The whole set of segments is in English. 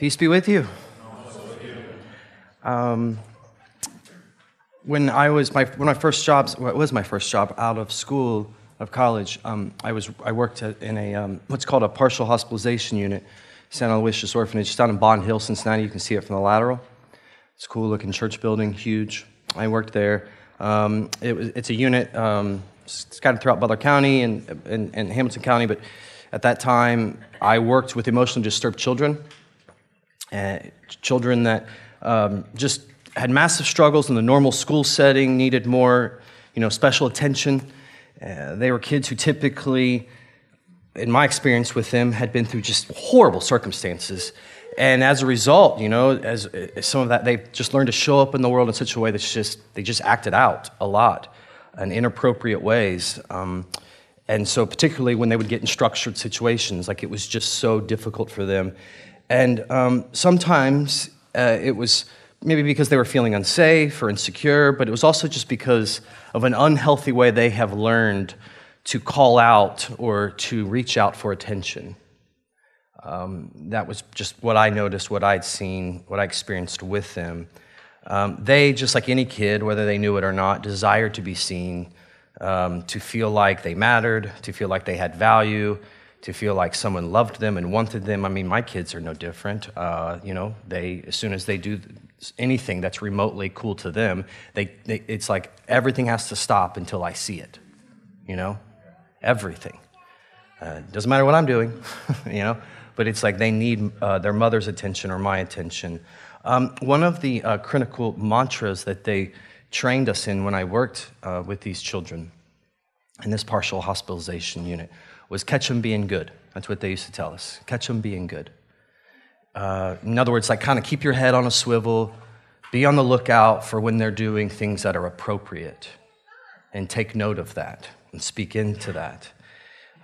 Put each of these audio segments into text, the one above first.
Peace be with you. Um, when I was my of my first jobs, well, was my first job out of school of college. Um, I was I worked in a um, what's called a partial hospitalization unit, San Aloysius Orphanage, down in Bond Hill, Cincinnati. You can see it from the lateral. It's a cool looking church building, huge. I worked there. Um, it was, it's a unit um, scattered throughout Butler County and, and, and Hamilton County, but at that time I worked with emotionally disturbed children, children that um, just had massive struggles in the normal school setting, needed more, you know, special attention. Uh, they were kids who typically, in my experience with them, had been through just horrible circumstances. And as a result, you know, as, as some of that, they've just learned to show up in the world in such a way that's just, they just acted out a lot in inappropriate ways. Um, and so, particularly when they would get in structured situations, like it was just so difficult for them. And um, sometimes uh, it was maybe because they were feeling unsafe or insecure, but it was also just because of an unhealthy way they have learned to call out or to reach out for attention. Um, that was just what I noticed, what I'd seen, what I experienced with them. Um, they, just like any kid, whether they knew it or not, desired to be seen, um, to feel like they mattered, to feel like they had value, to feel like someone loved them and wanted them. I mean, my kids are no different. Uh, you know, they as soon as they do anything that's remotely cool to them, they, they, it's like everything has to stop until I see it. You know, everything. Uh, doesn't matter what I'm doing. you know, but it's like they need uh, their mother's attention or my attention. Um, one of the uh, critical mantras that they trained us in when I worked uh, with these children in this partial hospitalization unit was catch them being good. That's what they used to tell us catch them being good. Uh, in other words, like kind of keep your head on a swivel, be on the lookout for when they're doing things that are appropriate, and take note of that and speak into that.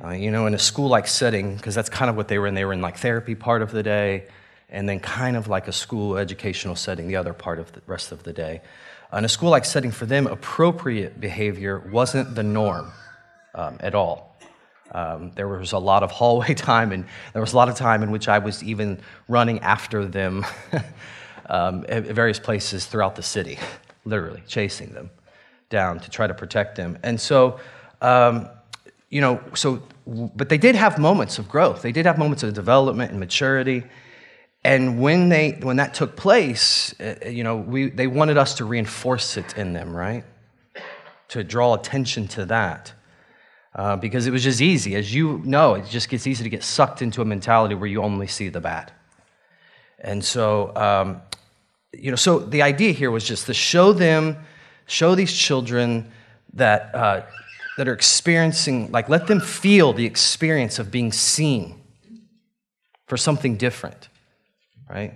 Uh, you know, in a school like setting, because that's kind of what they were in, they were in like therapy part of the day, and then kind of like a school educational setting the other part of the rest of the day. In a school like setting, for them, appropriate behavior wasn't the norm um, at all. Um, there was a lot of hallway time, and there was a lot of time in which I was even running after them um, at various places throughout the city, literally chasing them down to try to protect them. And so, um, you know, so, but they did have moments of growth. They did have moments of development and maturity. And when, they, when that took place, uh, you know, we, they wanted us to reinforce it in them, right? To draw attention to that uh, because it was just easy. As you know, it just gets easy to get sucked into a mentality where you only see the bad. And so, um, you know, so the idea here was just to show them, show these children that, uh, that are experiencing, like, let them feel the experience of being seen for something different, right?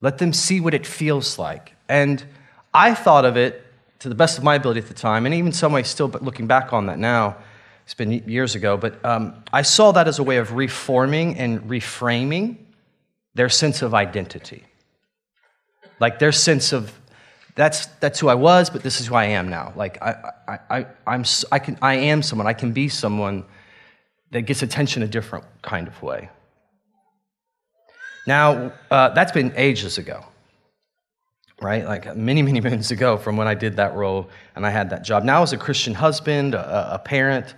Let them see what it feels like. And I thought of it to the best of my ability at the time, and even some way still, but looking back on that now, it's been years ago, but um, I saw that as a way of reforming and reframing their sense of identity. Like their sense of, that's, that's who I was, but this is who I am now. Like I, I, I, I'm, I, can, I am someone, I can be someone that gets attention a different kind of way. Now, uh, that's been ages ago, right? Like many, many moons ago from when I did that role and I had that job. Now, as a Christian husband, a, a parent,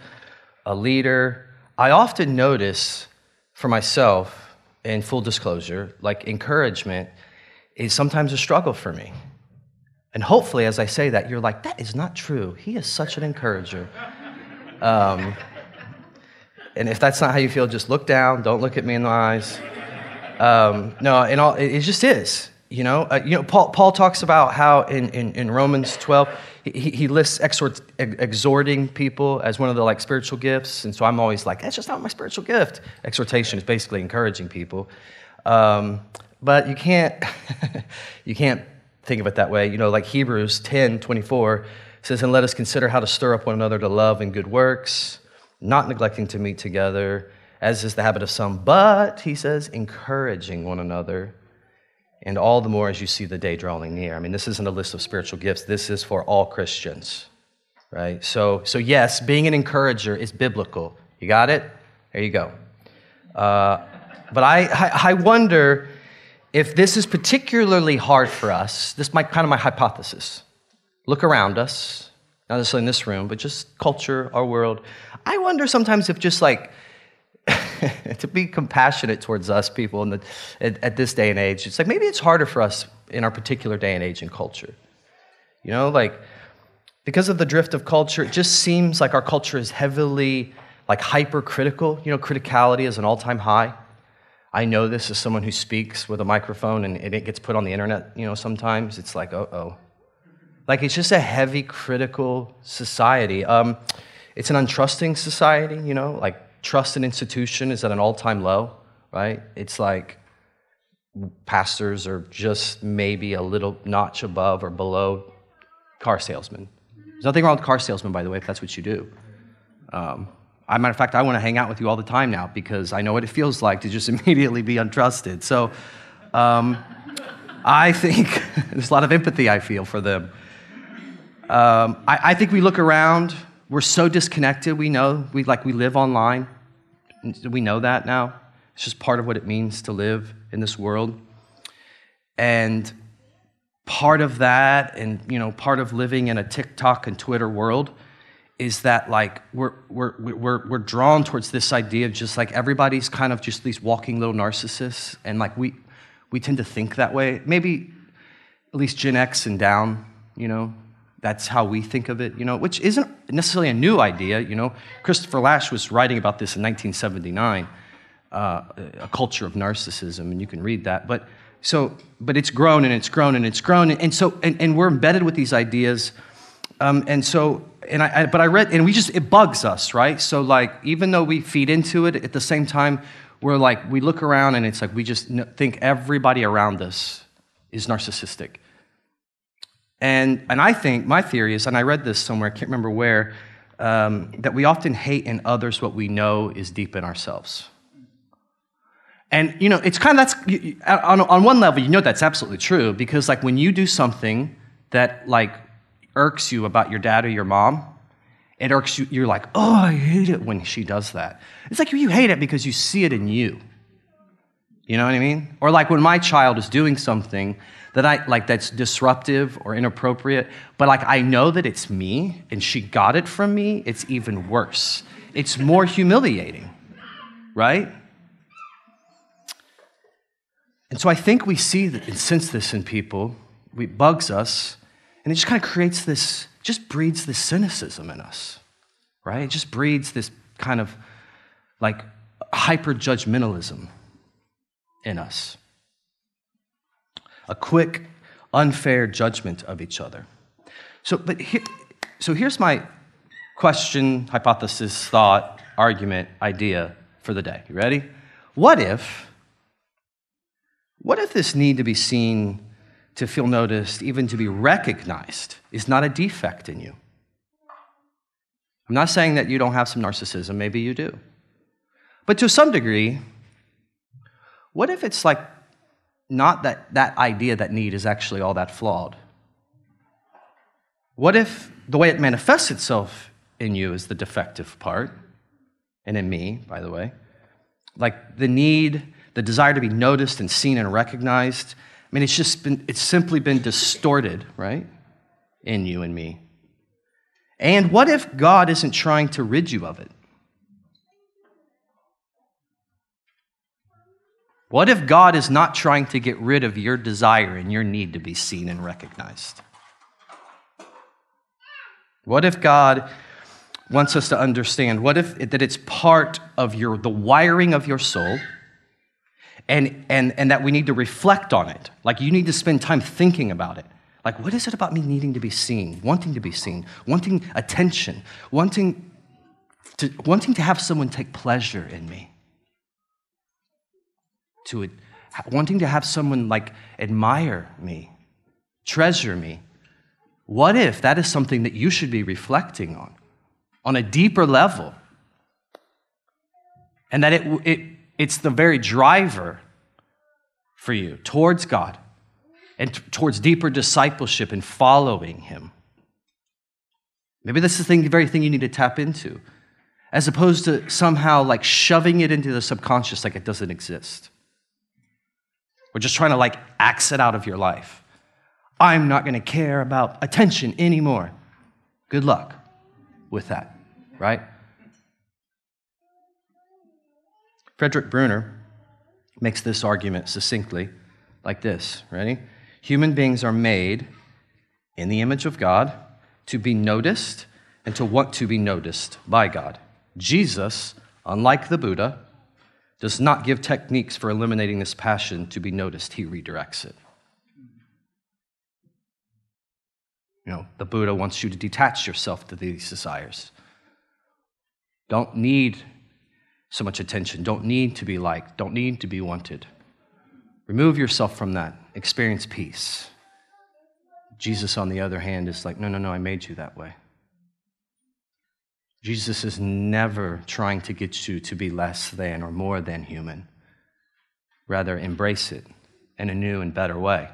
a leader, I often notice for myself, in full disclosure, like encouragement is sometimes a struggle for me. And hopefully, as I say that, you're like, that is not true. He is such an encourager. Um, and if that's not how you feel, just look down. Don't look at me in the eyes. Um, no, and all, it just is. You know, uh, you know Paul, Paul talks about how in, in, in Romans 12, he, he lists exhort, exhorting people as one of the like spiritual gifts. And so I'm always like, that's just not my spiritual gift. Exhortation is basically encouraging people. Um, but you can't, you can't think of it that way. You know, like Hebrews 10 24 says, And let us consider how to stir up one another to love and good works, not neglecting to meet together, as is the habit of some, but, he says, encouraging one another and all the more as you see the day drawing near. I mean, this isn't a list of spiritual gifts, this is for all Christians, right? So, so yes, being an encourager is biblical. You got it? There you go. Uh, but I, I, I wonder if this is particularly hard for us, this might kind of my hypothesis. Look around us, not necessarily in this room, but just culture, our world. I wonder sometimes if just like to be compassionate towards us people in the, at, at, this day and age, it's like maybe it's harder for us in our particular day and age and culture. You know, like because of the drift of culture, it just seems like our culture is heavily like hypercritical. You know, criticality is an all-time high. I know this as someone who speaks with a microphone and it gets put on the internet, you know, sometimes. It's like, uh oh. Like, it's just a heavy critical society. Um, it's an untrusting society, you know, like trust in institution is at an all time low, right? It's like pastors are just maybe a little notch above or below car salesmen. There's nothing wrong with car salesmen, by the way, if that's what you do. Um, a matter of fact, I want to hang out with you all the time now because I know what it feels like to just immediately be untrusted. So um, I think there's a lot of empathy I feel for them. Um, I, I, think we look around, we're so disconnected. We know, we, like, we live online. We know that now. It's just part of what it means to live in this world. And part of that, and, you know, part of living in a TikTok and Twitter world is that like we're, we're, we're, we're drawn towards this idea of just like everybody's kind of just these walking little narcissists and like we, we tend to think that way maybe at least gen x and down you know that's how we think of it you know which isn't necessarily a new idea you know christopher lasch was writing about this in 1979 uh, a culture of narcissism and you can read that but so but it's grown and it's grown and it's grown and, so and, and we're embedded with these ideas um, and so and I, I, but I read, and we just, it bugs us, right? So, like, even though we feed into it, at the same time, we're like, we look around and it's like we just think everybody around us is narcissistic. And, and I think, my theory is, and I read this somewhere, I can't remember where, um, that we often hate in others what we know is deep in ourselves. And, you know, it's kind of that's, on, on one level, you know that's absolutely true because, like, when you do something that, like, irks you about your dad or your mom, it irks you, you're like, oh, I hate it when she does that. It's like you hate it because you see it in you. You know what I mean? Or like when my child is doing something that I like that's disruptive or inappropriate, but like I know that it's me and she got it from me, it's even worse. It's more humiliating, right? And so I think we see and sense this in people. It bugs us and it just kind of creates this, just breeds this cynicism in us, right? It just breeds this kind of like hyper judgmentalism in us. A quick, unfair judgment of each other. So, but here, so here's my question, hypothesis, thought, argument, idea for the day. You ready? What if, what if this need to be seen to feel noticed, even to be recognized, is not a defect in you. I'm not saying that you don't have some narcissism, maybe you do. But to some degree, what if it's like not that that idea, that need is actually all that flawed? What if the way it manifests itself in you is the defective part, and in me, by the way? Like the need, the desire to be noticed and seen and recognized I mean, it's just been, it's simply been distorted, right? In you and me. And what if God isn't trying to rid you of it? What if God is not trying to get rid of your desire and your need to be seen and recognized? What if God wants us to understand what if that it's part of your the wiring of your soul? and, and, and that we need to reflect on it. Like you need to spend time thinking about it. Like, what is it about me needing to be seen, wanting to be seen, wanting attention, wanting to, wanting to have someone take pleasure in me? To it, wanting to have someone like admire me, treasure me. What if that is something that you should be reflecting on, on a deeper level? And that it, it it's the very driver for you towards God and t- towards deeper discipleship and following Him. Maybe that's the, thing, the very thing you need to tap into, as opposed to somehow like shoving it into the subconscious like it doesn't exist. Or just trying to like axe it out of your life. I'm not going to care about attention anymore. Good luck with that, right? Frederick Bruner makes this argument succinctly like this. Ready? Human beings are made in the image of God to be noticed and to want to be noticed by God. Jesus, unlike the Buddha, does not give techniques for eliminating this passion to be noticed, he redirects it. You know, the Buddha wants you to detach yourself to these desires. Don't need so much attention, don't need to be liked, don't need to be wanted. Remove yourself from that, experience peace. Jesus, on the other hand, is like, no, no, no, I made you that way. Jesus is never trying to get you to be less than or more than human. Rather, embrace it in a new and better way.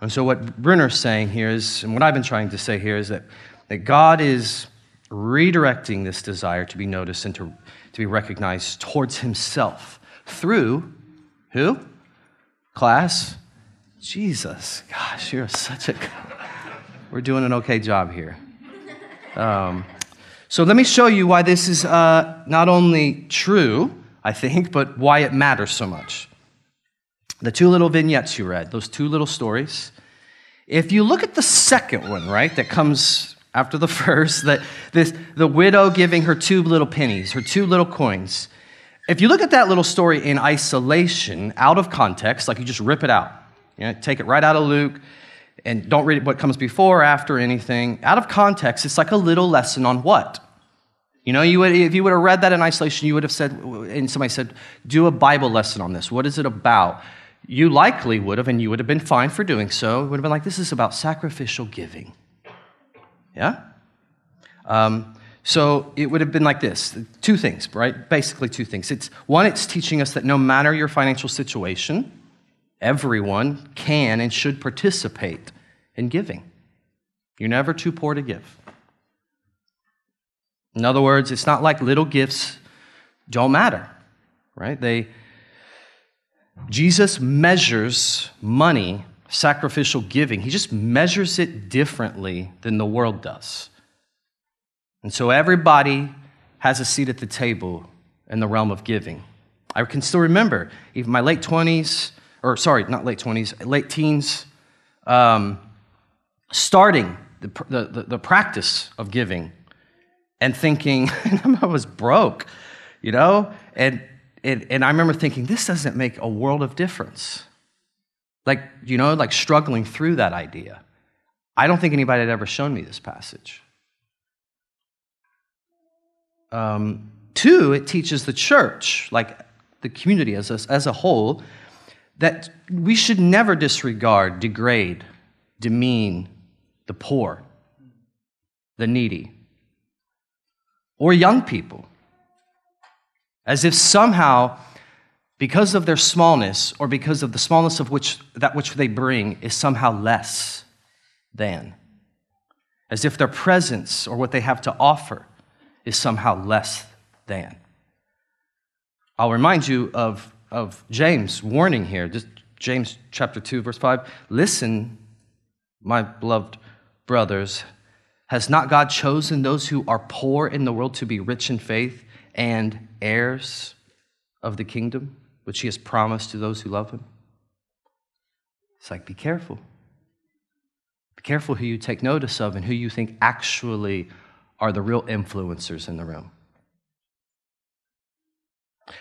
And so, what Bruner's saying here is, and what I've been trying to say here is that, that God is redirecting this desire to be noticed and to, to be recognized towards Himself through who? Class? Jesus. Gosh, you're such a. We're doing an okay job here. Um, so let me show you why this is uh, not only true, I think, but why it matters so much. The two little vignettes you read, those two little stories. If you look at the second one, right, that comes after the first, that this the widow giving her two little pennies, her two little coins. If you look at that little story in isolation, out of context, like you just rip it out, you know, take it right out of Luke, and don't read what comes before or after anything. Out of context, it's like a little lesson on what? You know, you would, if you would have read that in isolation, you would have said, and somebody said, do a Bible lesson on this. What is it about? You likely would have, and you would have been fine for doing so. It would have been like, this is about sacrificial giving. Yeah? Um, so it would have been like this two things, right? Basically, two things. It's one, it's teaching us that no matter your financial situation, everyone can and should participate in giving. You're never too poor to give. In other words, it's not like little gifts don't matter, right? They Jesus measures money, sacrificial giving. He just measures it differently than the world does. And so everybody has a seat at the table in the realm of giving. I can still remember, even my late 20s, or sorry, not late 20s, late teens, um, starting the, the, the practice of giving and thinking, I was broke, you know? And, and, and I remember thinking, this doesn't make a world of difference. Like, you know, like struggling through that idea. I don't think anybody had ever shown me this passage. Um, two, it teaches the church, like the community as a, as a whole, that we should never disregard, degrade, demean the poor, the needy, or young people, as if somehow, because of their smallness or because of the smallness of which that which they bring is somehow less than, as if their presence or what they have to offer is somehow less than. I'll remind you of of James warning here, just James chapter 2, verse 5. Listen, my beloved brothers, has not God chosen those who are poor in the world to be rich in faith and heirs of the kingdom, which he has promised to those who love him? It's like, be careful. Be careful who you take notice of and who you think actually are the real influencers in the room.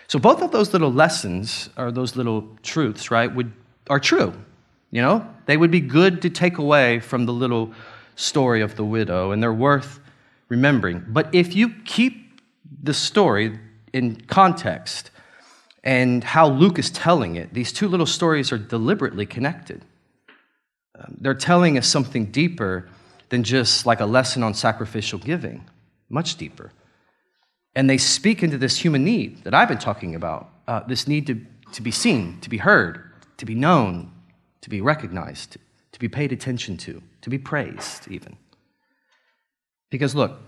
So both of those little lessons or those little truths, right, would, are true. You know, they would be good to take away from the little story of the widow, and they're worth remembering. But if you keep the story in context and how Luke is telling it, these two little stories are deliberately connected. Um, they're telling us something deeper than just like a lesson on sacrificial giving, much deeper. And they speak into this human need that I've been talking about uh, this need to, to be seen, to be heard, to be known, to be recognized, to be paid attention to, to be praised, even. Because look,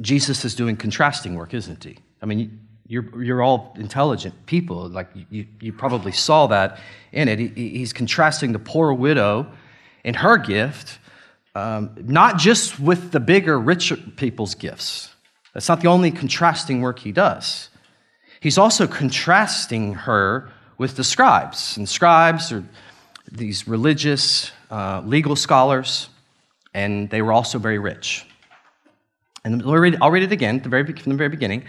Jesus is doing contrasting work, isn't he? I mean, you're, you're all intelligent people. Like you, you probably saw that in it. He, he's contrasting the poor widow and her gift, um, not just with the bigger, richer people's gifts. That's not the only contrasting work he does. He's also contrasting her with the scribes. And scribes are these religious, uh, legal scholars, and they were also very rich. And I'll read, I'll read it again the very, from the very beginning.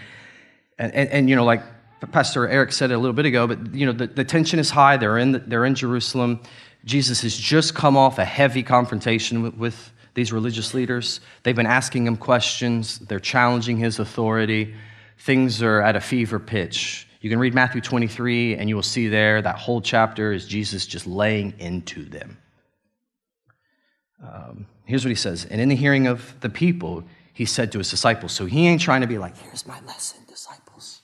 And, and, and, you know, like Pastor Eric said a little bit ago, but, you know, the, the tension is high. They're in, the, they're in Jerusalem. Jesus has just come off a heavy confrontation with, with these religious leaders. They've been asking him questions, they're challenging his authority. Things are at a fever pitch. You can read Matthew 23, and you will see there that whole chapter is Jesus just laying into them. Um, here's what he says And in the hearing of the people, he said to his disciples, so he ain't trying to be like, here's my lesson, disciples.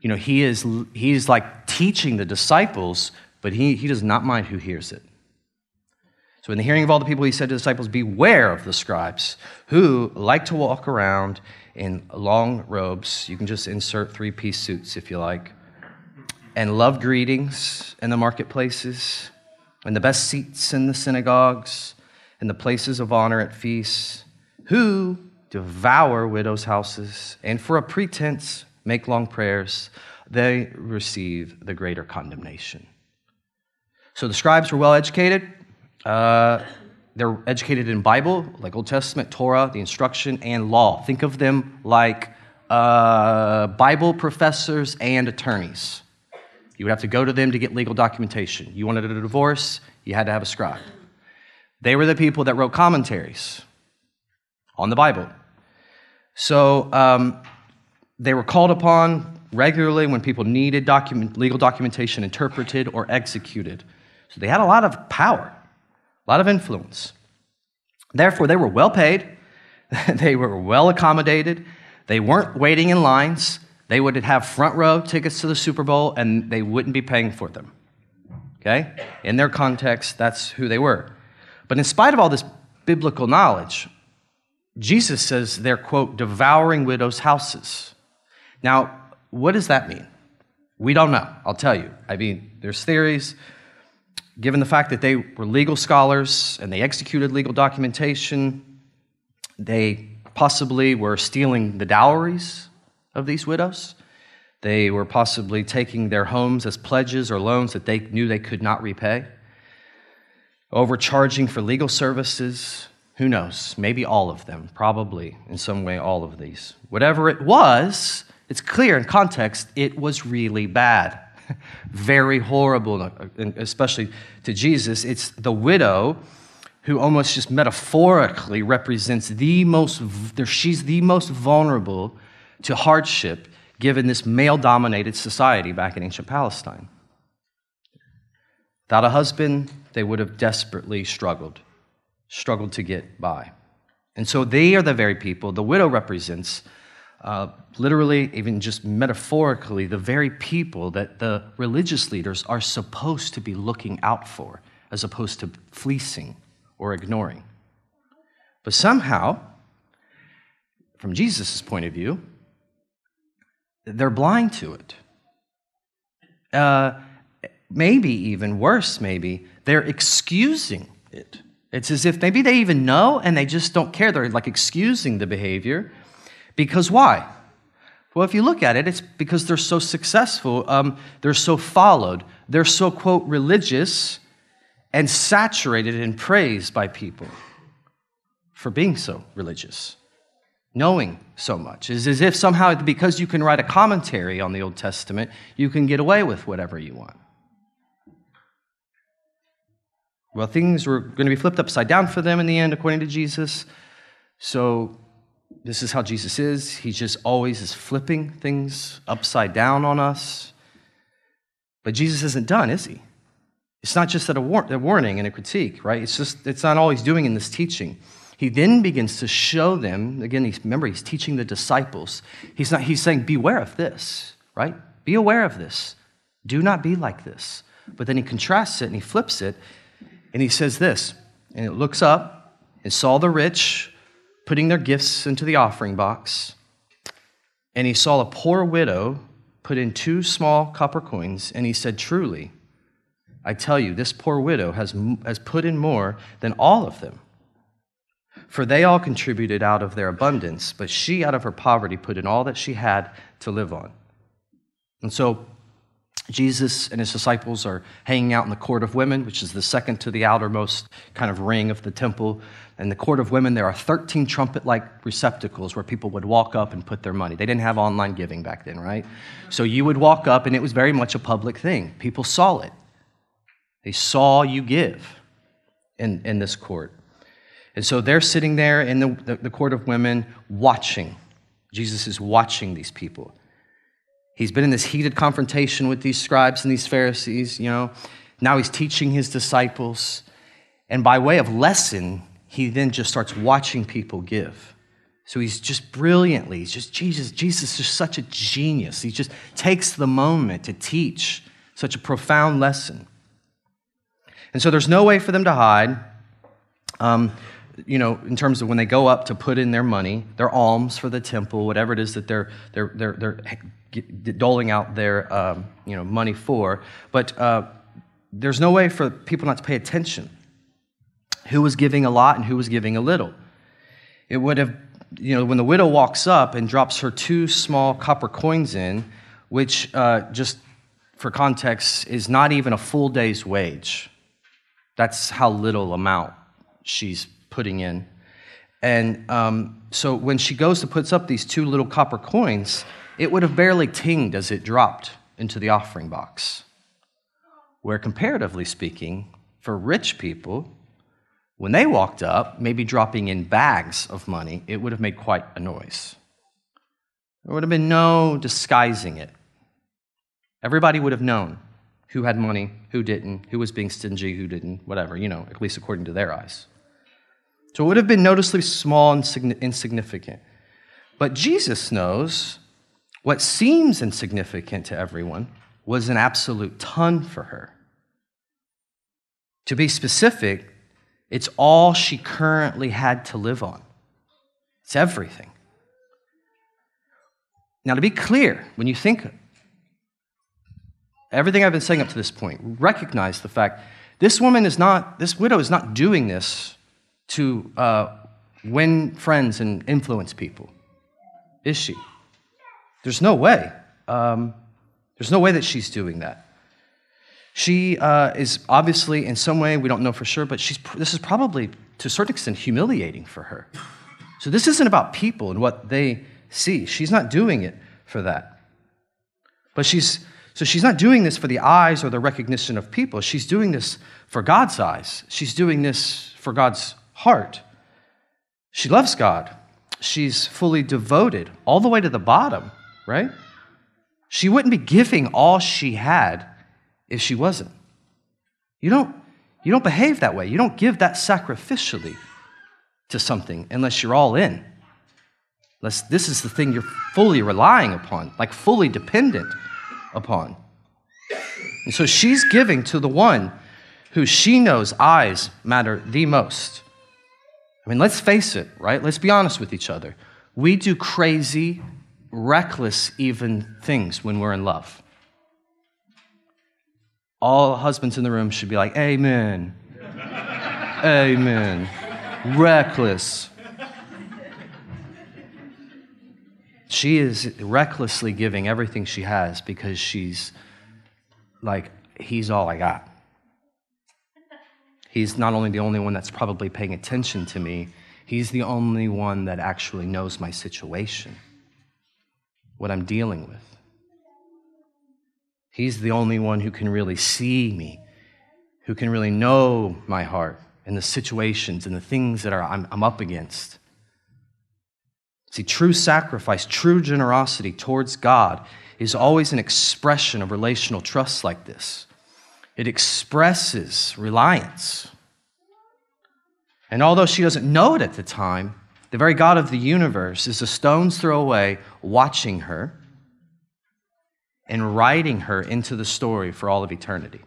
You know, he is he's like teaching the disciples, but he, he does not mind who hears it. So, in the hearing of all the people, he said to the disciples, Beware of the scribes who like to walk around in long robes. You can just insert three piece suits if you like. And love greetings in the marketplaces, and the best seats in the synagogues, and the places of honor at feasts, who devour widows' houses, and for a pretense make long prayers. They receive the greater condemnation. So the scribes were well educated uh, they're educated in Bible, like Old Testament, Torah, the instruction, and law. Think of them like uh, Bible professors and attorneys. You would have to go to them to get legal documentation. You wanted a divorce, you had to have a scribe. They were the people that wrote commentaries on the Bible. So um, they were called upon regularly when people needed document, legal documentation interpreted or executed. So they had a lot of power a lot of influence. Therefore, they were well paid, they were well accommodated, they weren't waiting in lines, they would have front row tickets to the Super Bowl, and they wouldn't be paying for them. Okay? In their context, that's who they were. But in spite of all this biblical knowledge, Jesus says they're, quote, devouring widows' houses. Now, what does that mean? We don't know. I'll tell you. I mean, there's theories given the fact that they were legal scholars and they executed legal documentation, they possibly were stealing the dowries of these widows. They were possibly taking their homes as pledges or loans that they knew they could not repay. Overcharging for legal services. Who knows? Maybe all of them. Probably, in some way, all of these. Whatever it was, it's clear in context, it was really bad. Very horrible, uh, especially to Jesus. It's the widow who almost just metaphorically represents the most, she's the most vulnerable to hardship given this male dominated society back in ancient Palestine. Without a husband, they would have desperately struggled, struggled to get by. And so they are the very people the widow represents uh, literally, even just metaphorically, the very people that the religious leaders are supposed to be looking out for, as opposed to fleecing or ignoring. But somehow, from Jesus' point of view, they're blind to it. Uh, maybe even worse, maybe, they're excusing it. It's as if maybe they even know and they just don't care. They're like excusing the behavior because why? Well, if you look at it, it's because they're so successful, um, they're so followed, they're so, quote, religious and saturated and praised by people for being so religious, knowing so much. It's as if somehow, because you can write a commentary on the Old Testament, you can get away with whatever you want. Well, things were going to be flipped upside down for them in the end, according to Jesus. So this is how Jesus is. He just always is flipping things upside down on us. But Jesus isn't done, is he? It's not just a, war- a warning and a critique, right? It's just, it's not all he's doing in this teaching. He then begins to show them, again, he's, remember, he's teaching the disciples. He's, not, he's saying, beware of this, right? Be aware of this. Do not be like this. But then he contrasts it and he flips it and he says this, and it looks up and saw the rich putting their gifts into the offering box. And he saw a poor widow put in two small copper coins, and he said, Truly, I tell you, this poor widow has, has put in more than all of them. For they all contributed out of their abundance, but she, out of her poverty, put in all that she had to live on. And so Jesus and his disciples are hanging out in the court of women, which is the second to the outermost kind of ring of the temple. In the court of women, there are 13 trumpet like receptacles where people would walk up and put their money. They didn't have online giving back then, right? So you would walk up, and it was very much a public thing. People saw it, they saw you give in, in this court. And so they're sitting there in the, the, the court of women watching. Jesus is watching these people. He's been in this heated confrontation with these scribes and these Pharisees, you know. Now he's teaching his disciples. And by way of lesson, he then just starts watching people give. So he's just brilliantly, he's just Jesus, Jesus is such a genius. He just takes the moment to teach such a profound lesson. And so there's no way for them to hide. Um, you know, in terms of when they go up to put in their money, their alms for the temple, whatever it is that they're, they're, they're, they're doling out their um, you know, money for. But uh, there's no way for people not to pay attention. Who was giving a lot and who was giving a little? It would have, you know, when the widow walks up and drops her two small copper coins in, which, uh, just for context, is not even a full day's wage. That's how little amount she's putting in. And um, so when she goes to puts up these two little copper coins, it would have barely tinged as it dropped into the offering box. Where, comparatively speaking, for rich people, when they walked up, maybe dropping in bags of money, it would have made quite a noise. There would have been no disguising it. Everybody would have known who had money, who didn't, who was being stingy, who didn't, whatever, you know, at least according to their eyes. So it would have been noticeably small and insignificant. But Jesus knows what seems insignificant to everyone was an absolute ton for her. To be specific, it's all she currently had to live on. It's everything. Now, to be clear, when you think everything I've been saying up to this point, recognize the fact this woman is not, this widow is not doing this to uh, win friends and influence people, is she? There's no way. Um, there's no way that she's doing that. She uh, is obviously, in some way, we don't know for sure, but she's, this is probably, to a certain extent, humiliating for her. So this isn't about people and what they see. She's not doing it for that. But she's, so she's not doing this for the eyes or the recognition of people. She's doing this for God's eyes. She's doing this for God's heart. She loves God. She's fully devoted all the way to the bottom right? She wouldn't be giving all she had if she wasn't. You don't, you don't behave that way. You don't give that sacrificially to something unless you're all in. Unless this is the thing you're fully relying upon, like fully dependent upon. And so she's giving to the one who she knows eyes matter the most. I mean, let's face it, right? Let's be honest with each other. We do crazy, reckless, even things when we're in love. All husbands in the room should be like, Amen. Amen. Reckless. She is recklessly giving everything she has because she's like, He's all I got. He's not only the only one that's probably paying attention to me, he's the only one that actually knows my situation what I'm dealing with. He's the only one who can really see me, who can really know my heart and the situations and the things that are, I'm, I'm up against. See, true sacrifice, true generosity towards God is always an expression of relational trust like this. It expresses reliance. And although she doesn't know it at the time, the very God of the universe, is a stone's throw away, watching her and writing her into the story for all of eternity.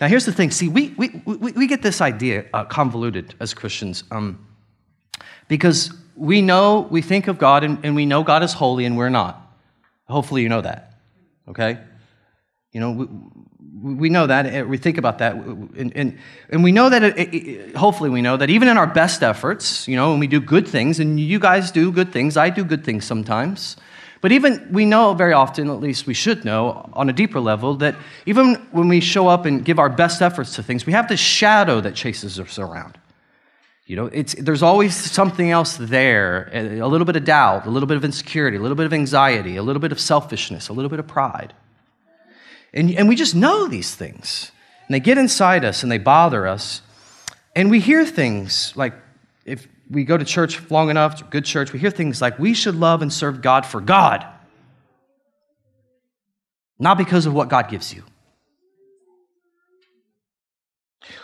Now, here's the thing. See, we, we, we, we get this idea uh, convoluted as Christians um, Because we know, we think of God and, and we know God is holy and we're not. Hopefully, you know that, okay? You know, we know that, eh, we think about that, and, and, and we know that, it, it, hopefully, we know that even in our best efforts, you know, when we do good things, and you guys do good things, I do good things sometimes, but even we know very often, at least we should know on a deeper level, that even when we show up and give our best efforts to things, we have this shadow that chases us around. You know, it's, there's always something else there eh, a little bit of doubt, a little bit of insecurity, a little bit of anxiety, a little bit of selfishness, a little bit of pride. And, and we just know these things. And they get inside us and they bother us. And we hear things like if we go to church long enough, good church, we hear things like, we should love and serve God for God, not because of what God gives you.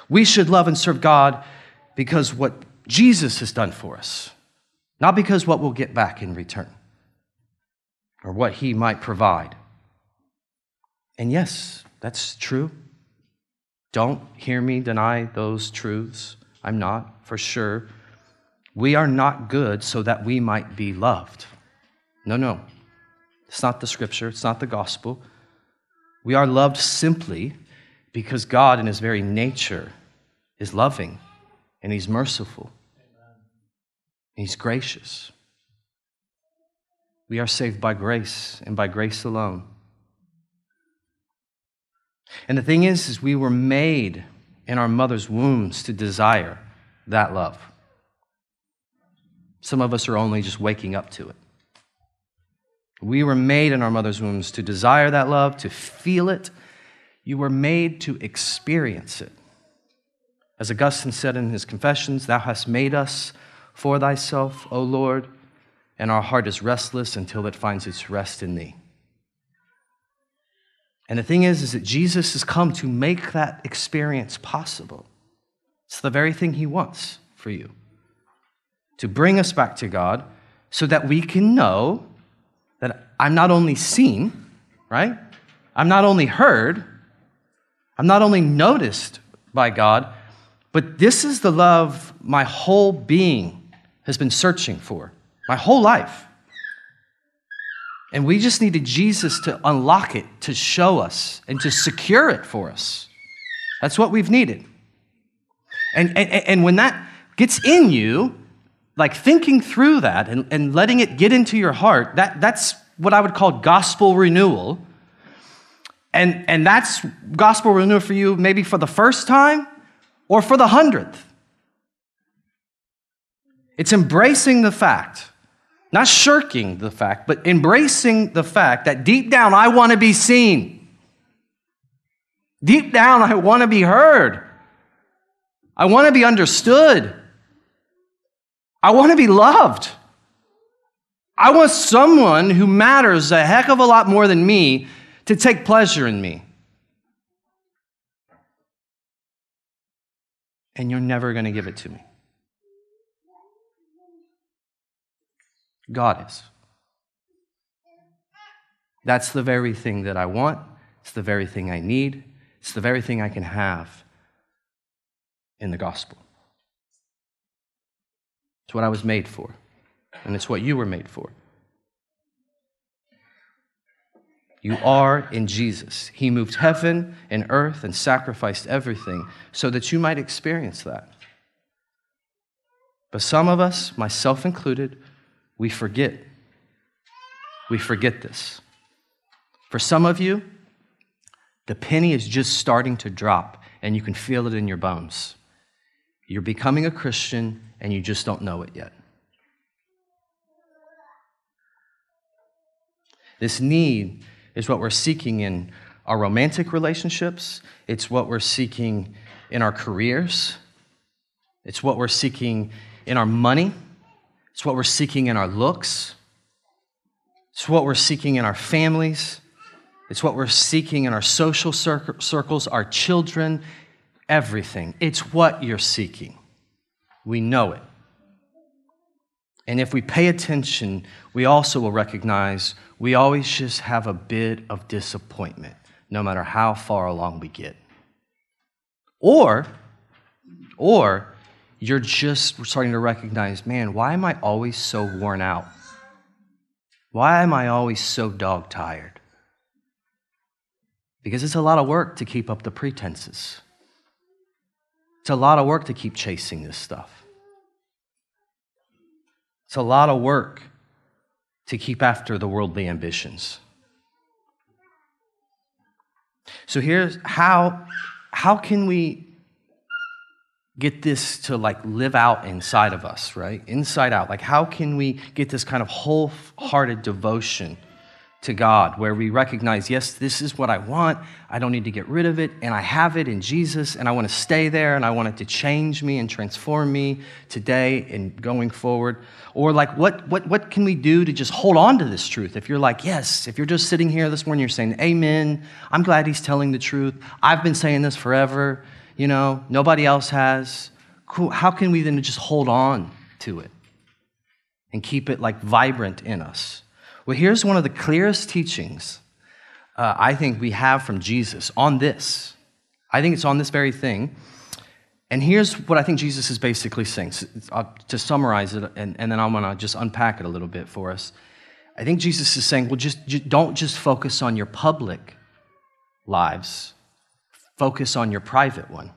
We should love and serve God because what Jesus has done for us, not because what we'll get back in return or what he might provide. And yes, that's true. Don't hear me deny those truths. I'm not, for sure. We are not good so that we might be loved. No, no. It's not the scripture, it's not the gospel. We are loved simply because God, in his very nature, is loving and he's merciful. He's gracious. We are saved by grace and by grace alone. And the thing is, is we were made in our mother's wombs to desire that love. Some of us are only just waking up to it. We were made in our mother's wombs to desire that love, to feel it. You were made to experience it. As Augustine said in his Confessions, Thou hast made us for thyself, O Lord, and our heart is restless until it finds its rest in thee. And the thing is, is that Jesus has come to make that experience possible. It's the very thing he wants for you to bring us back to God so that we can know that I'm not only seen, right? I'm not only heard, I'm not only noticed by God, but this is the love my whole being has been searching for, my whole life. And we just needed Jesus to unlock it, to show us, and to secure it for us. That's what we've needed. And, and, and when that gets in you, like thinking through that and, and letting it get into your heart, that, that's what I would call gospel renewal. And, and that's gospel renewal for you maybe for the first time or for the hundredth. It's embracing the fact, not shirking the fact, but embracing the fact that deep down I want to be seen. Deep down I want to be heard. I want to be understood. I want to be loved. I want someone who matters a heck of a lot more than me to take pleasure in me. And you're never going to give it to me. God is. That's the very thing that I want. It's the very thing I need. It's the very thing I can have in the gospel. It's what I was made for, and it's what you were made for. You are in Jesus. He moved heaven and earth and sacrificed everything so that you might experience that. But some of us, myself included, we forget. We forget this. For some of you, the penny is just starting to drop and you can feel it in your bones. You're becoming a Christian and you just don't know it yet. This need is what we're seeking in our romantic relationships, it's what we're seeking in our careers, it's what we're seeking in our money, it's what we're seeking in our looks, it's what we're seeking in our families, it's what we're seeking in our social circles, our children, everything. It's what you're seeking. We know it. And if we pay attention, we also will recognize we always just have a bit of disappointment, no matter how far along we get. Or, or you're just starting to recognize man, why am I always so worn out? Why am I always so dog tired? Because it's a lot of work to keep up the pretenses. It's a lot of work to keep chasing this stuff. It's a lot of work to keep after the worldly ambitions. So here's how how can we get this to like live out inside of us, right? Inside out. Like how can we get this kind of wholehearted devotion to God, where we recognize, yes, this is what I want. I don't need to get rid of it. And I have it in Jesus, and I want to stay there, and I want it to change me and transform me today and going forward. Or, like, what, what, what can we do to just hold on to this truth? If you're like, yes, if you're just sitting here this morning, you're saying, Amen, I'm glad he's telling the truth. I've been saying this forever, you know, nobody else has. Cool. How can we then just hold on to it and keep it like vibrant in us? Well, here's one of the clearest teachings uh, I think we have from Jesus on this. I think it's on this very thing. And here's what I think Jesus is basically saying. Uh, to summarize it, and, and then I'm going to just unpack it a little bit for us. I think Jesus is saying, well, just, just don't just focus on your public lives, focus on your private one.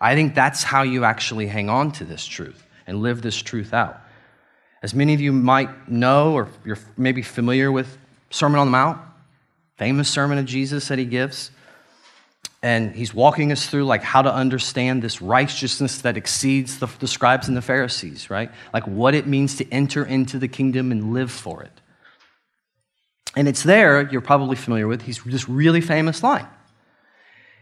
I think that's how you actually hang on to this truth and live this truth out. As many of you might know, or you're maybe familiar with Sermon on the Mount, famous sermon of Jesus that he gives. And he's walking us through like how to understand this righteousness that exceeds the, the scribes and the Pharisees, right? Like what it means to enter into the kingdom and live for it. And it's there, you're probably familiar with, he's this really famous line.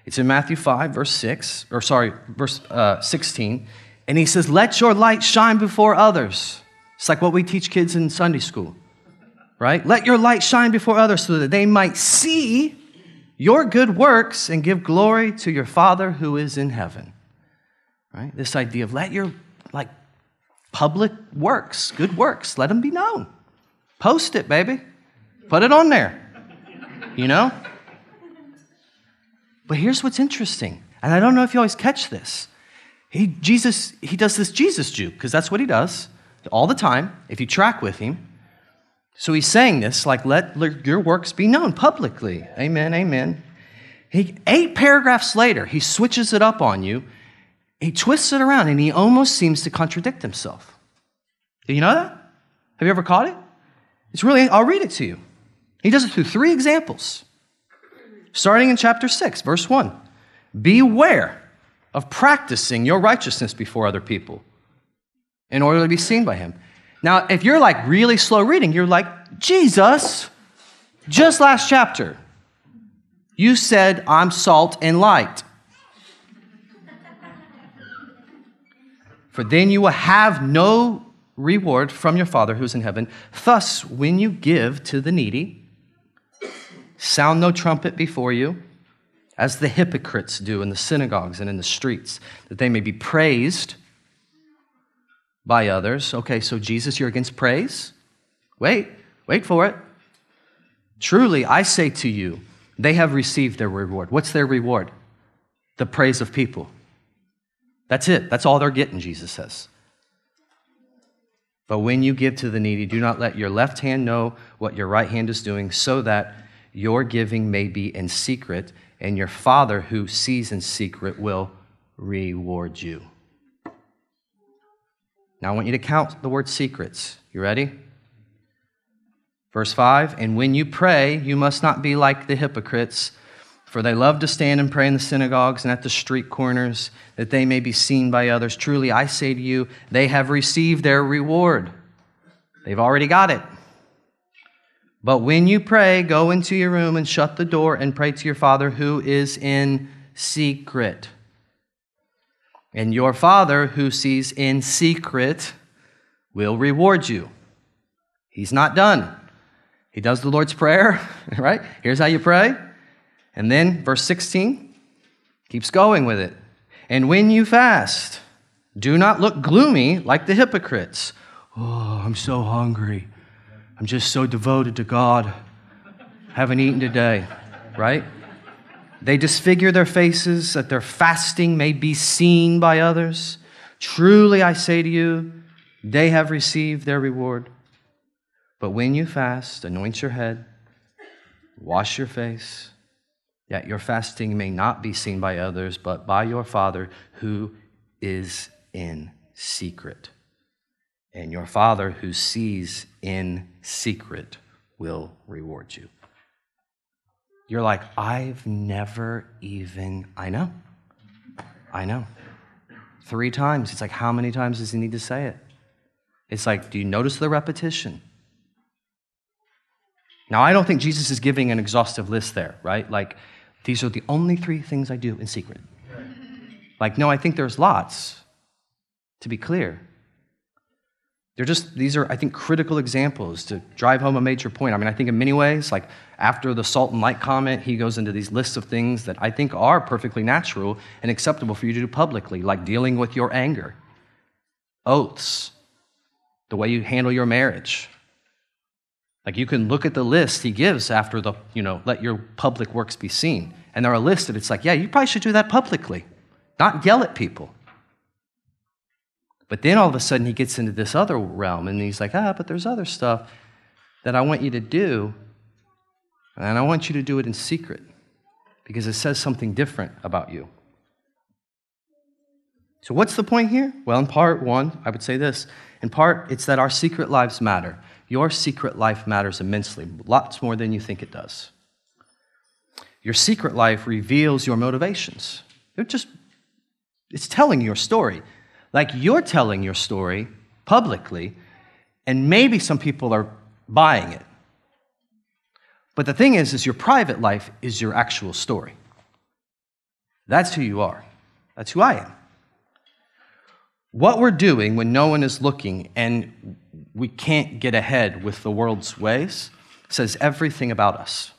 It's in Matthew 5, verse 6, or sorry, verse uh, 16. And he says, Let your light shine before others it's like what we teach kids in Sunday school, right? Let your light shine before others so that they might see your good works and give glory to your Father who is in heaven. Right? This idea of let your like public works, good works, let them be known. Post it, baby. Put it on there. You know? But here's what's interesting, and I don't know if you always catch this. He, Jesus, he does this Jesus juke, because that's what he does all the time, if you track with him. So he's saying this, like, let your works be known publicly. Amen, amen. He, eight paragraphs later, he switches it up on you. He twists it around and he almost seems to contradict himself. Do you know that? Have you ever caught it? It's really, I'll read it to you. He does it through three examples. Starting in chapter 6, verse 1. Beware of practicing your righteousness before other people in order to be seen by him. Now, if you're like really slow reading, you're like, Jesus, just last chapter, you said, I'm salt and light. For then you will have no reward from your Father who's in heaven. Thus, when you give to the needy, sound no trumpet before you, as the hypocrites do in the synagogues and in the streets, that they may be praised by others. Okay, so Jesus, you're against praise? Wait, wait for it. Truly, I say to you, they have received their reward. What's their reward? The praise of people. That's it. That's all they're getting, Jesus says. But when you give to the needy, do not let your left hand know what your right hand is doing, so that your giving may be in secret, and your Father who sees in secret will reward you. Now I want you to count the word secrets. You ready? Verse 5 And when you pray, you must not be like the hypocrites, for they love to stand and pray in the synagogues and at the street corners, that they may be seen by others. Truly, I say to you, they have received their reward. They've already got it. But when you pray, go into your room and shut the door and pray to your Father who is in secret and your Father who sees in secret will reward you. He's not done. He does the Lord's Prayer, right? Here's how you pray. And then, verse 16 keeps going with it. And when you fast, do not look gloomy like the hypocrites. Oh, I'm so hungry. I'm just so devoted to God. Haven't eaten today, right? They disfigure their faces that their fasting may be seen by others. Truly I say to you, they have received their reward. But when you fast, anoint your head, wash your face, that your fasting may not be seen by others, but by your Father who is in secret. And your Father who sees in secret will reward you. You're like, I've never even, I know. I know. Three times. It's like, how many times does he need to say it? It's like, do you notice the repetition? Now, I don't think Jesus is giving an exhaustive list there, right? Like, these are the only three things I do in secret. Like, no, I think there's lots, to be clear. They're just, these are, I think, critical examples to drive home a major point. I mean, I think in many ways, like after the salt and light comment, he goes into these lists of things that I think are perfectly natural and acceptable for you to do publicly, like dealing with your anger, oaths, the way you handle your marriage. Like you can look at the list he gives after the, you know, let your public works be seen. And there are lists that it's like, yeah, you probably should do that publicly, not yell at people. But then all of a sudden he gets into this other realm and he's like, ah, but there's other stuff that I want you to do, and I want you to do it in secret because it says something different about you. So, what's the point here? Well, in part one, I would say this. In part, it's that our secret lives matter. Your secret life matters immensely, lots more than you think it does. Your secret life reveals your motivations. It just, it's telling your story. Like you're telling your story publicly, and maybe some people are buying it. But the thing is, is your private life is your actual story. That's who you are. That's who I am. What we're doing when no one is looking and we can't get ahead with the world's ways says everything about us.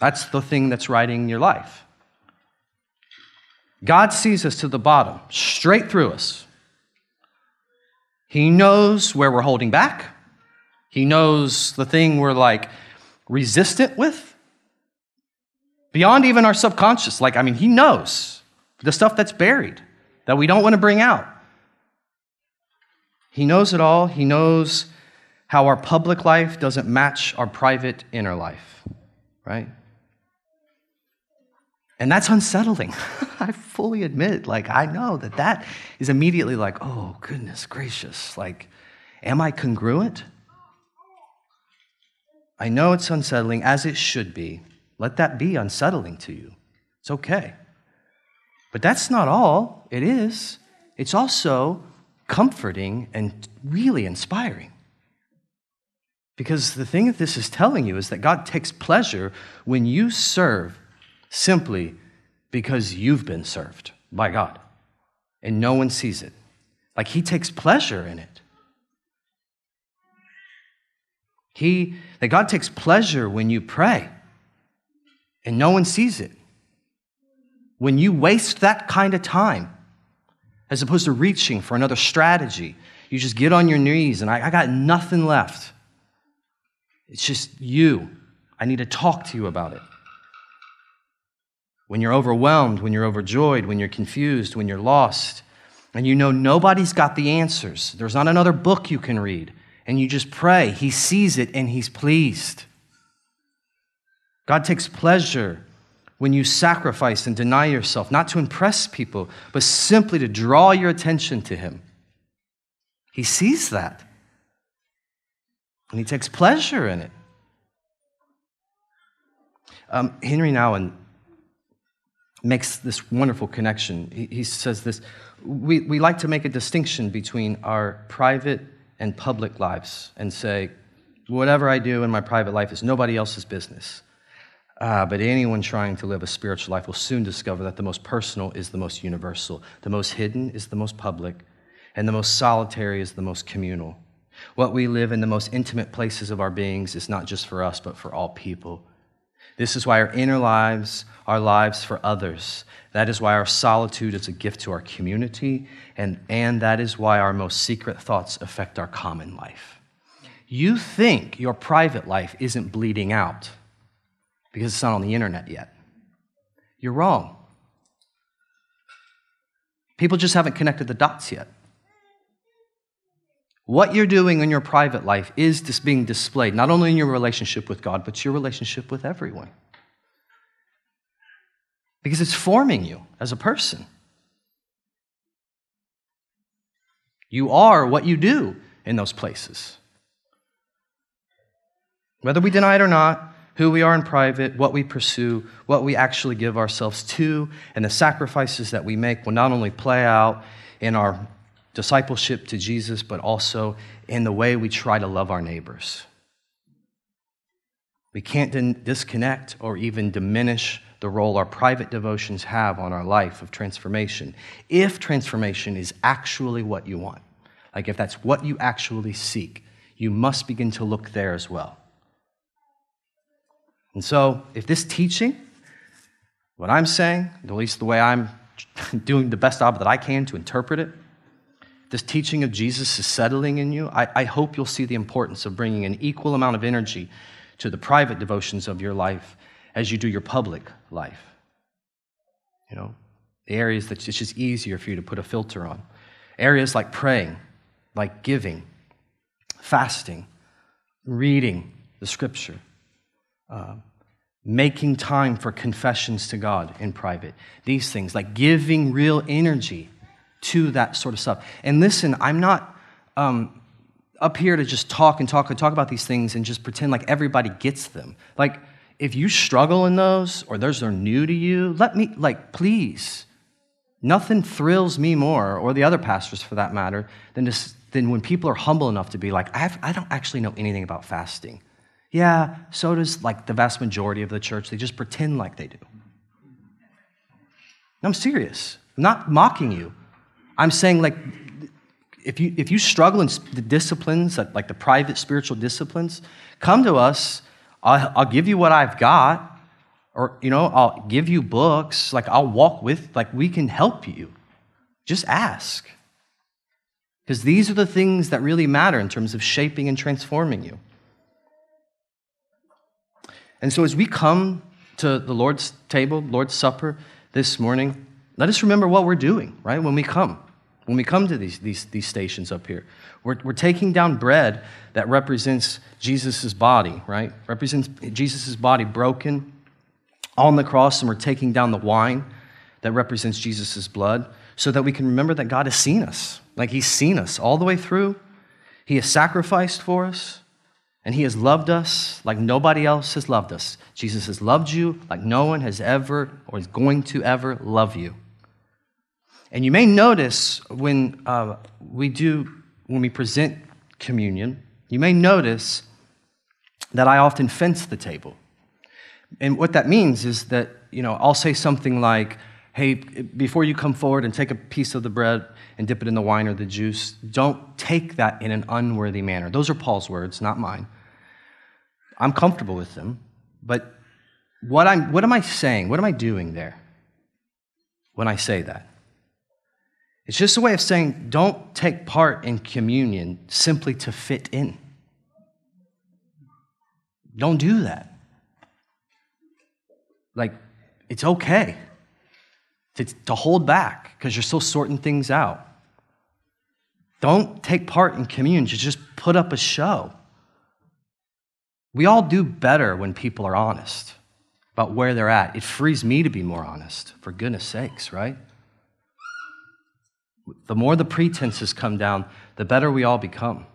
That's the thing that's writing your life. God sees us to the bottom, straight through us. He knows where we're holding back. He knows the thing we're like resistant with. Beyond even our subconscious. Like, I mean, He knows the stuff that's buried that we don't want to bring out. He knows it all. He knows how our public life doesn't match our private inner life, right? And that's unsettling. I fully admit, like, I know that that is immediately like, oh, goodness gracious. Like, am I congruent? I know it's unsettling, as it should be. Let that be unsettling to you. It's okay. But that's not all it is, it's also comforting and really inspiring. Because the thing that this is telling you is that God takes pleasure when you serve simply because you've been served by God and no one sees it. Like he takes pleasure in it. He, that God takes pleasure when you pray and no one sees it. When you waste that kind of time, as opposed to reaching for another strategy, you just get on your knees and I, I got nothing left. It's just you. I need to talk to you about it when you're overwhelmed, when you're overjoyed, when you're confused, when you're lost, and you know nobody's got the answers. There's not another book you can read. And you just pray. He sees it and He's pleased. God takes pleasure when you sacrifice and deny yourself, not to impress people, but simply to draw your attention to Him. He sees that. And He takes pleasure in it. Um, Henry Nouwen makes this wonderful connection. He, he says this we, we like to make a distinction between our private and public lives and say, whatever I do in my private life is nobody else's business. Uh, but anyone trying to live a spiritual life will soon discover that the most personal is the most universal, the most hidden is the most public, and the most solitary is the most communal. What we live in the most intimate places of our beings is not just for us, but for all people. This is why our inner lives are lives for others. That is why our solitude is a gift to our community, and, and that is why our most secret thoughts affect our common life. You think your private life isn't bleeding out because it's not on the internet yet. You're wrong. People just haven't connected the dots yet. What you're doing in your private life is just being displayed, not only in your relationship with God, but your relationship with everyone. Because it's forming you as a person. You are what you do in those places. Whether we deny it or not, who we are in private, what we pursue, what we actually give ourselves to, and the sacrifices that we make will not only play out in our discipleship to Jesus, but also in the way we try to love our neighbors. We can't disconnect or even diminish the role our private devotions have on our life of transformation if transformation is actually what you want. Like if that's what you actually seek, you must begin to look there as well. And so, if this teaching, what I'm saying, at least the way I'm doing the best job that I can to interpret it, this teaching of Jesus is settling in you, I, I, hope you'll see the importance of bringing an equal amount of energy to the private devotions of your life as you do your public life. You know, the areas that it's just easier for you to put a filter on. Areas like praying, like giving, fasting, reading the scripture, uh, making time for confessions to God in private. These things, like giving real energy to that sort of stuff. And listen, I'm not um, up here to just talk and talk and talk about these things and just pretend like everybody gets them. Like, if you struggle in those or those are new to you, let me, like, please. Nothing thrills me more, or the other pastors for that matter, than, to, than when people are humble enough to be like, I, have, I don't actually know anything about fasting. Yeah, so does like the vast majority of the church. They just pretend like they do. I'm serious. I'm not mocking you. I'm saying like if you if you struggle in the disciplines, like the private spiritual disciplines, come to us. I'll, I'll give you what I've got, or you know, I'll give you books. Like I'll walk with. Like we can help you. Just ask. Because these are the things that really matter in terms of shaping and transforming you. And so, as we come to the Lord's table, Lord's Supper this morning, let us remember what we're doing, right? When we come, when we come to these, these, these stations up here, we're, we're taking down bread that represents Jesus' body, right? Represents Jesus' body broken on the cross, and we're taking down the wine that represents Jesus' blood so that we can remember that God has seen us. Like He's seen us all the way through, He has sacrificed for us. And he has loved us like nobody else has loved us. Jesus has loved you like no one has ever or is going to ever love you. And you may notice when uh, we do, when we present communion, you may notice that I often fence the table. And what that means is that, you know, I'll say something like, hey, before you come forward and take a piece of the bread and dip it in the wine or the juice, don't take that in an unworthy manner. Those are Paul's words, not mine. I'm comfortable with them, but what, I'm, what am I saying? What am I doing there when I say that? It's just a way of saying don't take part in communion simply to fit in. Don't do that. Like, it's okay to, to hold back because you're still sorting things out. Don't take part in communion to just put up a show. We all do better when people are honest about where they're at. It frees me to be more honest, for goodness sakes, right? The more the pretenses come down, the better we all become.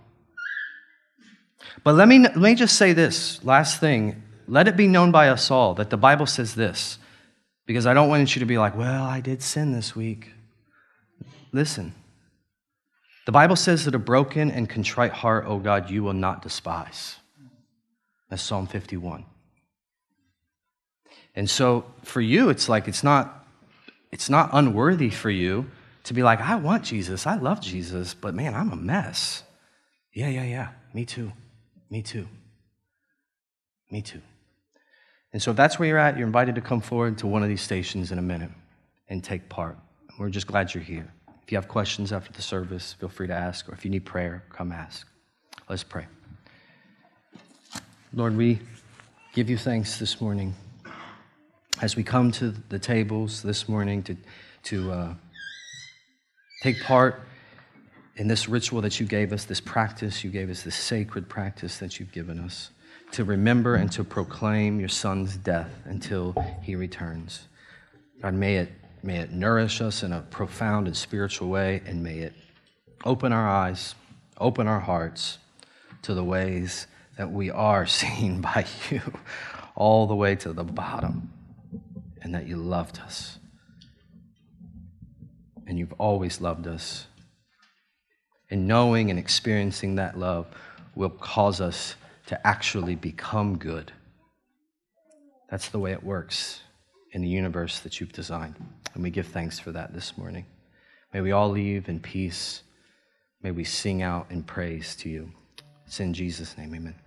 But let me, let me just say this last thing. Let it be known by us all that the Bible says this, because I don't want you to be like, well, I did sin this week. Listen, the Bible says that a broken and contrite heart, oh God, you will not despise. That's Psalm 51. And so for you, it's like it's not, it's not unworthy for you to be like, I want Jesus, I love Jesus, but man, I'm a mess. Yeah, yeah, yeah. Me too. Me too. Me too. And so if that's where you're at, you're invited to come forward to one of these stations in a minute and take part. We're just glad you're here. If you have questions after the service, feel free to ask, or if you need prayer, come ask. Let's pray. Lord, we give you thanks this morning as we come to the tables this morning to, to, uh, take part in this ritual that you gave us, this practice you gave us, this sacred practice that you've given us, to remember and to proclaim your Son's death until he returns. God, may it, may it nourish us in a profound and spiritual way, and may it open our eyes, open our hearts to the ways that we are seen by you, all the way to the bottom, and that you loved us. And you've always loved us and knowing and experiencing that love will cause us to actually become good. That's the way it works in the universe that you've designed. And we give thanks for that this morning. May we all leave in peace. May we sing out in praise to you. It's in Jesus' name, amen.